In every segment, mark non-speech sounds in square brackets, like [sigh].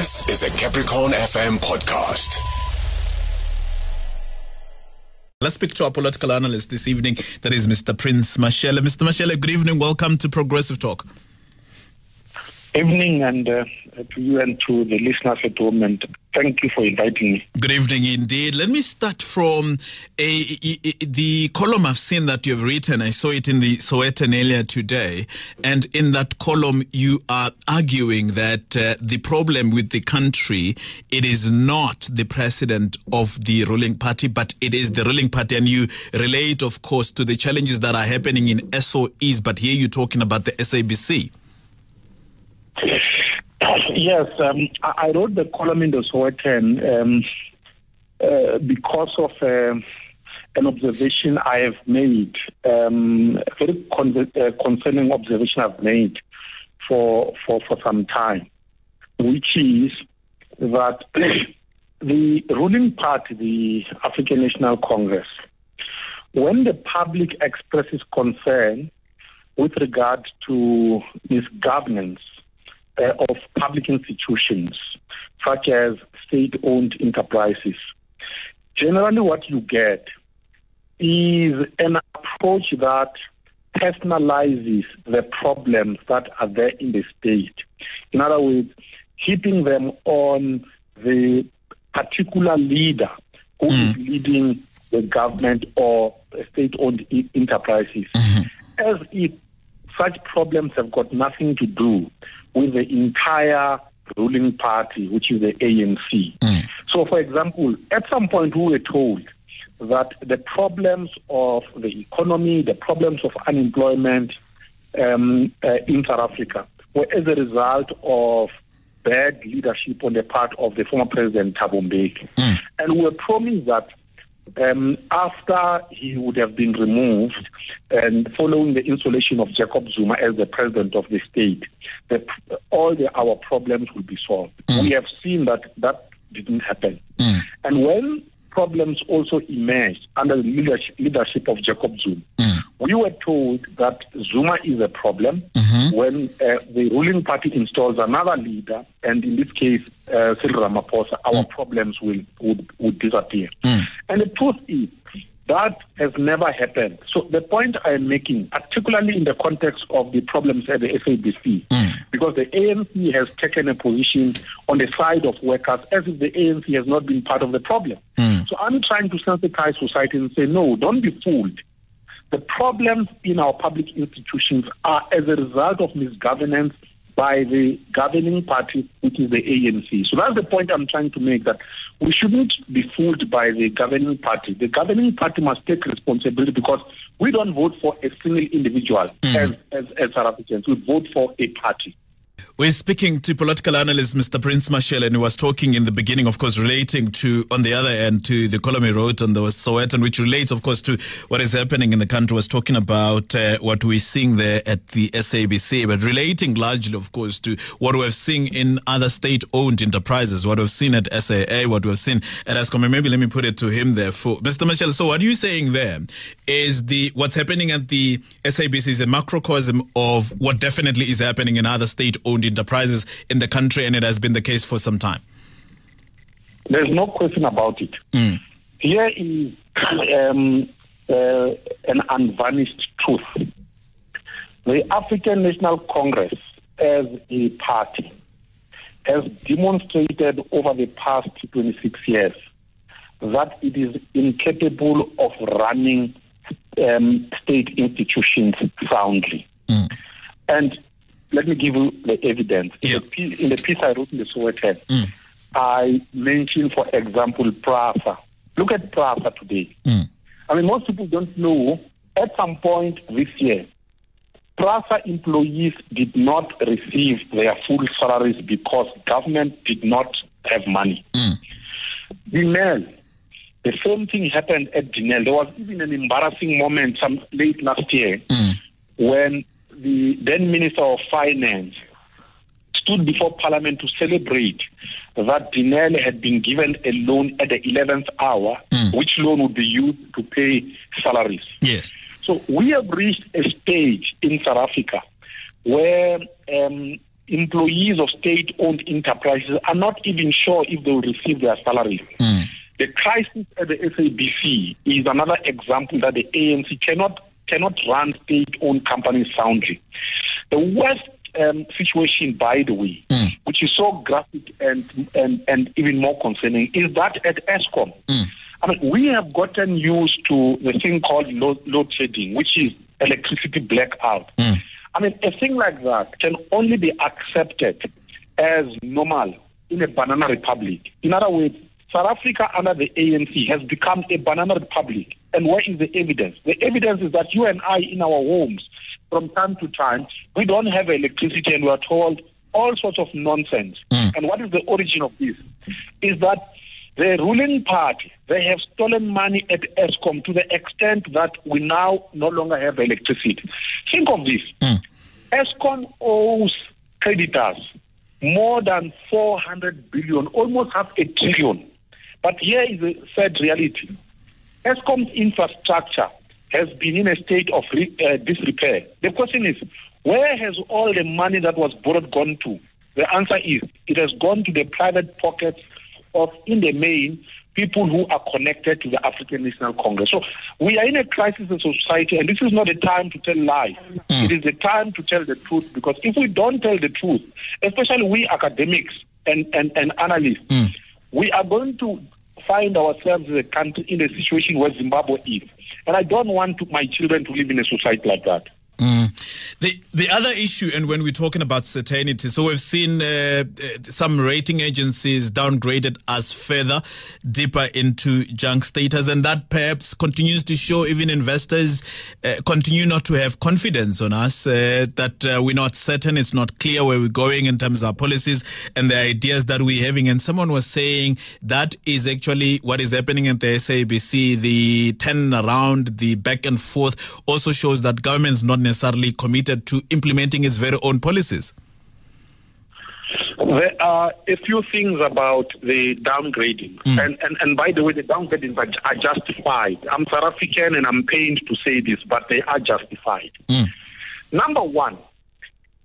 This is a Capricorn FM podcast. Let's speak to our political analyst this evening. That is Mr. Prince Mashele. Mr. Mashele, good evening. Welcome to Progressive Talk. Evening, and uh, to you and to the listeners at home, and thank you for inviting me. Good evening indeed. Let me start from a, a, a, the column I've seen that you've written. I saw it in the Sowetan earlier today. And in that column, you are arguing that uh, the problem with the country, it is not the president of the ruling party, but it is the ruling party. And you relate, of course, to the challenges that are happening in SOEs. But here you're talking about the SABC. Yes, um, I wrote the column in the Sowetan um, uh, because of uh, an observation I have made, um, a very con- uh, concerning observation I've made for, for, for some time, which is that [clears throat] the ruling party, the African National Congress, when the public expresses concern with regard to misgovernance uh, of public institutions, such as state owned enterprises. Generally, what you get is an approach that personalizes the problems that are there in the state. In other words, keeping them on the particular leader who mm. is leading the government or state owned enterprises, mm-hmm. as if such problems have got nothing to do with the entire ruling party, which is the ANC. Mm. So, for example, at some point we were told that the problems of the economy, the problems of unemployment um, uh, in South Africa were as a result of bad leadership on the part of the former president Thabo Mbeki. Mm. And we were promised that um, after he would have been removed and following the installation of Jacob Zuma as the president of the state, the, all the, our problems will be solved. Mm. We have seen that that didn't happen. Mm. And when problems also emerged under the leadership, leadership of Jacob Zuma, mm. we were told that Zuma is a problem mm-hmm. when uh, the ruling party installs another leader, and in this case, uh, Cyril Ramaphosa, our mm. problems will would, would disappear. Mm. And the truth is, that has never happened. So the point I'm making, particularly in the context of the problems at the SABC, mm. because the ANC has taken a position on the side of workers as if the ANC has not been part of the problem. Mm. So I'm trying to sensitize society and say, no, don't be fooled. The problems in our public institutions are as a result of misgovernance by the governing party, which is the ANC. So that's the point I'm trying to make that we shouldn't be fooled by the governing party. The governing party must take responsibility because we don't vote for a single individual mm. as, as, as South Africans. We vote for a party. We're speaking to political analyst Mr. Prince Mashele, and he was talking in the beginning, of course, relating to, on the other end, to the column he wrote on the Sowetan, which relates, of course, to what is happening in the country. Was talking about uh, what we're seeing there at the SABC, but relating largely, of course, to what we've seen in other state-owned enterprises, what we've seen at SAA, what we've seen at Eskom. Maybe let me put it to him there for Mr. Mashele. So, what are you saying there is the what's happening at the SABC is a macrocosm of what definitely is happening in other state-owned enterprises in the country, and it has been the case for some time. There's no question about it. Mm. Here is um, uh, an unvarnished truth. The African National Congress, as a party, has demonstrated over the past 26 years that it is incapable of running um, state institutions soundly. Mm. And let me give you the evidence. Yeah. In, the piece, in, the piece, I wrote in the Sowetan, mm. I mentioned, for example, PRASA. Look at PRASA today. Mm. I mean, most people don't know at some point this year, PRASA employees did not receive their full salaries because government did not have money. Mm. Denel, the same thing happened at Denel. There was even an embarrassing moment some late last year mm. when the then Minister of Finance stood before Parliament to celebrate that Denel had been given a loan at the 11th hour, mm. which loan would be used to pay salaries. Yes. So we have reached a stage in South Africa where um, employees of state-owned enterprises are not even sure if they will receive their salary. Mm. The crisis at the SABC is another example that the ANC cannot cannot run state-owned companies soundly. The worst um, situation, by the way, Mm. which is so graphic and, and, and even more concerning, is that at Eskom. Mm. I mean, we have gotten used to the thing called load, load shedding, which is electricity blackout. Mm. I mean, a thing like that can only be accepted as normal in a banana republic. In other words, South Africa under the ANC has become a banana republic. And where is the evidence? The evidence is that you and I in our homes, from time to time, we don't have electricity and we are told all sorts of nonsense. Mm. And what is the origin of this? Is that the ruling party, they have stolen money at Eskom to the extent that we now no longer have electricity. Think of this. Mm. Eskom owes creditors more than 400 billion, almost half a trillion. But here is the sad reality. Eskom's infrastructure has been in a state of re- uh, disrepair. The question is, where has all the money that was borrowed gone to? The answer is, it has gone to the private pockets of, in the main, people who are connected to the African National Congress. So we are in a crisis in society, and this is not a time to tell lies. It is the time to tell the truth, because if we don't tell the truth, especially we academics and, and, and analysts, we are going to find ourselves as a country in a situation where Zimbabwe is. And I don't want to, my children to live in a society like that. Mm. The the other issue, and when we're talking about certainty, so we've seen uh, uh, some rating agencies downgraded us further deeper into junk status, and that perhaps continues to show even investors uh, continue not to have confidence on us uh, that uh, we're not certain, it's not clear where we're going in terms of our policies and the ideas that we're having. And someone was saying that is actually what is happening at the SABC. The turn around, the back and forth also shows that government's not necessarily committed to implementing its very own policies. There are a few things about the downgrading. And, and, and by the way, the downgradings are, are justified. I'm South African and I'm pained to say this, but they are justified. Number one,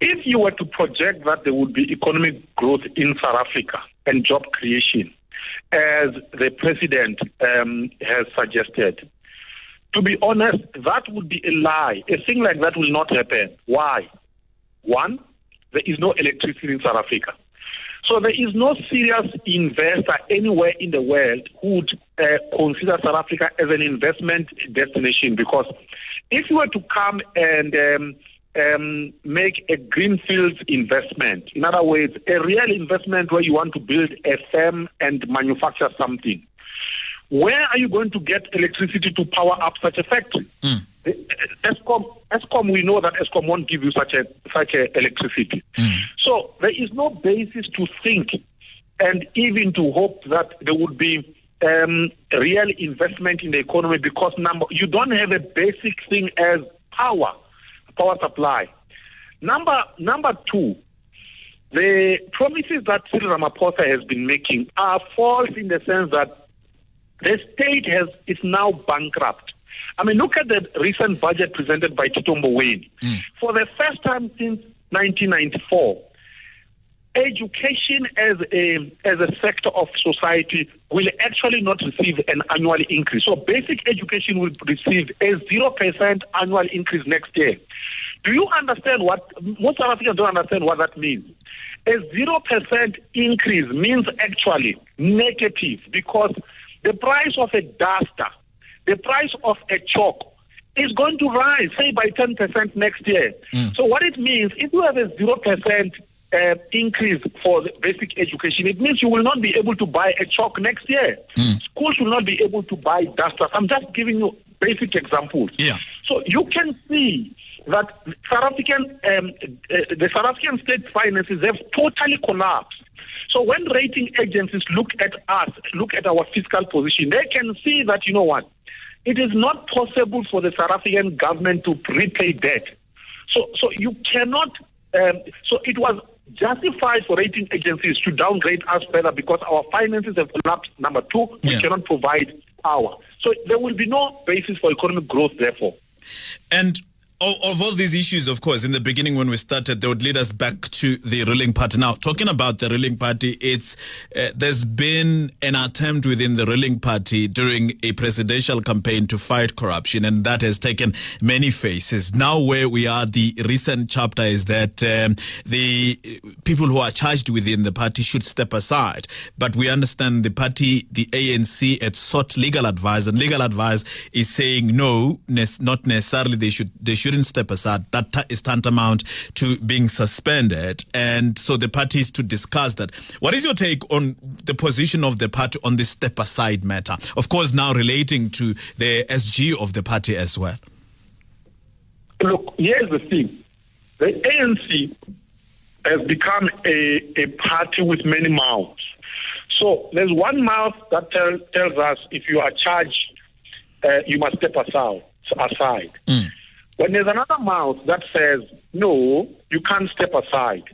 if you were to project that there would be economic growth in South Africa and job creation, as the president um, has suggested, to be honest, that would be a lie. A thing like that will not happen. Why? One, there is no electricity in South Africa. So there is no serious investor anywhere in the world who would uh, consider South Africa as an investment destination because if you were to come and um, um, make a greenfield investment, in other words, a real investment where you want to build a firm and manufacture something, where are you going to get electricity to power up such a factory? Hmm. The- uh, Eskom, Eskom, we know that Eskom won't give you such a such a electricity. Hmm. So there is no basis to think and even to hope that there would be um, real investment in the economy because number you don't have a basic thing as power, power supply. Number number two, the promises that Cyril Ramaphosa has been making are false in the sense that the state has is now bankrupt. I mean, look at the recent budget presented by Tito Mboweni. Hmm. For the first time since 1994, education as a as a sector of society will actually not receive an annual increase. So basic education will receive a zero percent annual increase next year. Do you understand what most South Africans don't understand what that means? A zero percent increase means actually negative because the price of a duster, the price of a chalk is going to rise, say by 10% next year. So what it means, if you have a 0% uh, increase for the basic education, it means you will not be able to buy a chalk next year. Schools will not be able to buy dusters. I'm just giving you basic examples. Yeah. So you can see that South African, um, uh, the South African state finances have totally collapsed. So when rating agencies look at us, look at our fiscal position, they can see that, you know what, it is not possible for the South African government to repay debt. So, so you cannot, um, so it was justified for rating agencies to downgrade us further because our finances have collapsed. Number two, we Yeah. cannot provide power. So there will be no basis for economic growth, therefore. And of, of, all these issues, of course, in the beginning when we started, they would lead us back to the ruling party. Now, talking about the ruling party, it's uh, there's been an attempt within the ruling party during a presidential campaign to fight corruption, and that has taken many faces. Now, where we are, the recent chapter is that um, the people who are charged within the party should step aside. But we understand the party, the ANC, had sought legal advice, and legal advice is saying no, not necessarily they should they should shouldn't step aside. That is tantamount to being suspended. And so the parties to discuss that. What is your take on the position of the party on this step aside matter? Of course, now relating to the SG of the party as well. Look, here's the thing the ANC has become a, a party with many mouths. So there's one mouth that tell, tells us if you are charged, uh, you must step aside. aside. Mm. When there's another mouth that says, no, you can't step aside.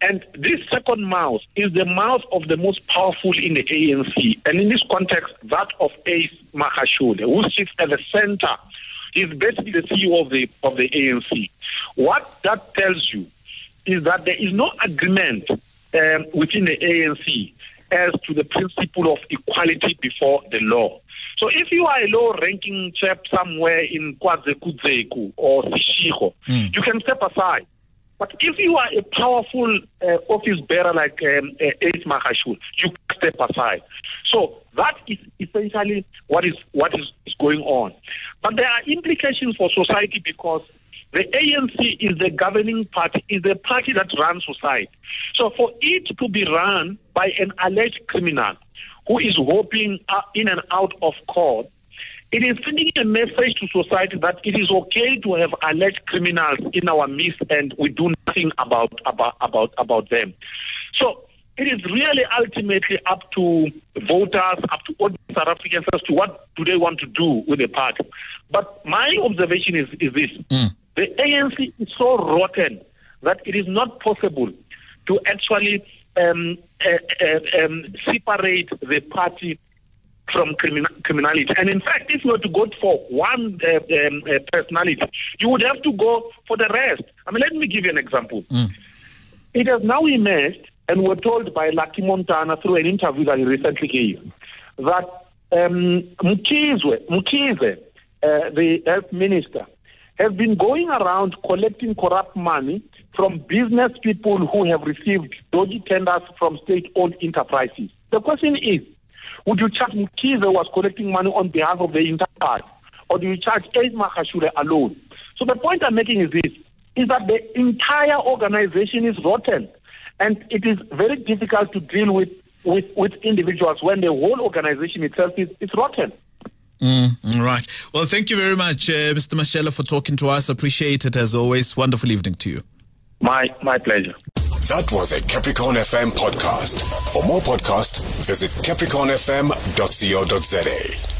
And this second mouth is the mouth of the most powerful in the ANC. And in this context, that of Ace Magashule, who sits at the center. He's basically the CEO of the, of the ANC. What that tells you is that there is no agreement um, within the ANC as to the principle of equality before the law. So if you are a low-ranking chap somewhere in KwaZulu or Seshego, mm. you can step aside. But if you are a powerful uh, office bearer like um, uh, Ace Magashule, you step aside. So that is essentially what is what is, is going on. But there are implications for society because the ANC is the governing party, is the party that runs society. So for it to be run by an alleged criminal who is hoping uh, in and out of court, it is sending a message to society that it is okay to have alleged criminals in our midst and we do nothing about about about, about them. So it is really ultimately up to voters, up to all South Africans as to what do they want to do with the party. But my observation is, is this. Mm. The ANC is so rotten that it is not possible to actually um, uh, uh, um, separate the party from criminal, criminality. And in fact, if you were to go for one uh, um, uh, personality, you would have to go for the rest. I mean, let me give you an example. Mm. It has now emerged, and we're told by Lucky Montana through an interview that he recently gave, that um, Mkhize uh, the health minister, has been going around collecting corrupt money from business people who have received dodgy tenders from state-owned enterprises. The question is, would you charge who was collecting money on behalf of the enterprise, or do you charge Ace Magashule alone? So the point I'm making is this, is that the entire organization is rotten, and it is very difficult to deal with, with, with individuals when the whole organization itself is, is rotten. Mm, right. Well, thank you very much, uh, Mr. Mashele, for talking to us. Appreciate it as always. Wonderful evening to you. My my pleasure. That was a Capricorn FM podcast. For more podcasts, visit capricornfm.co.za.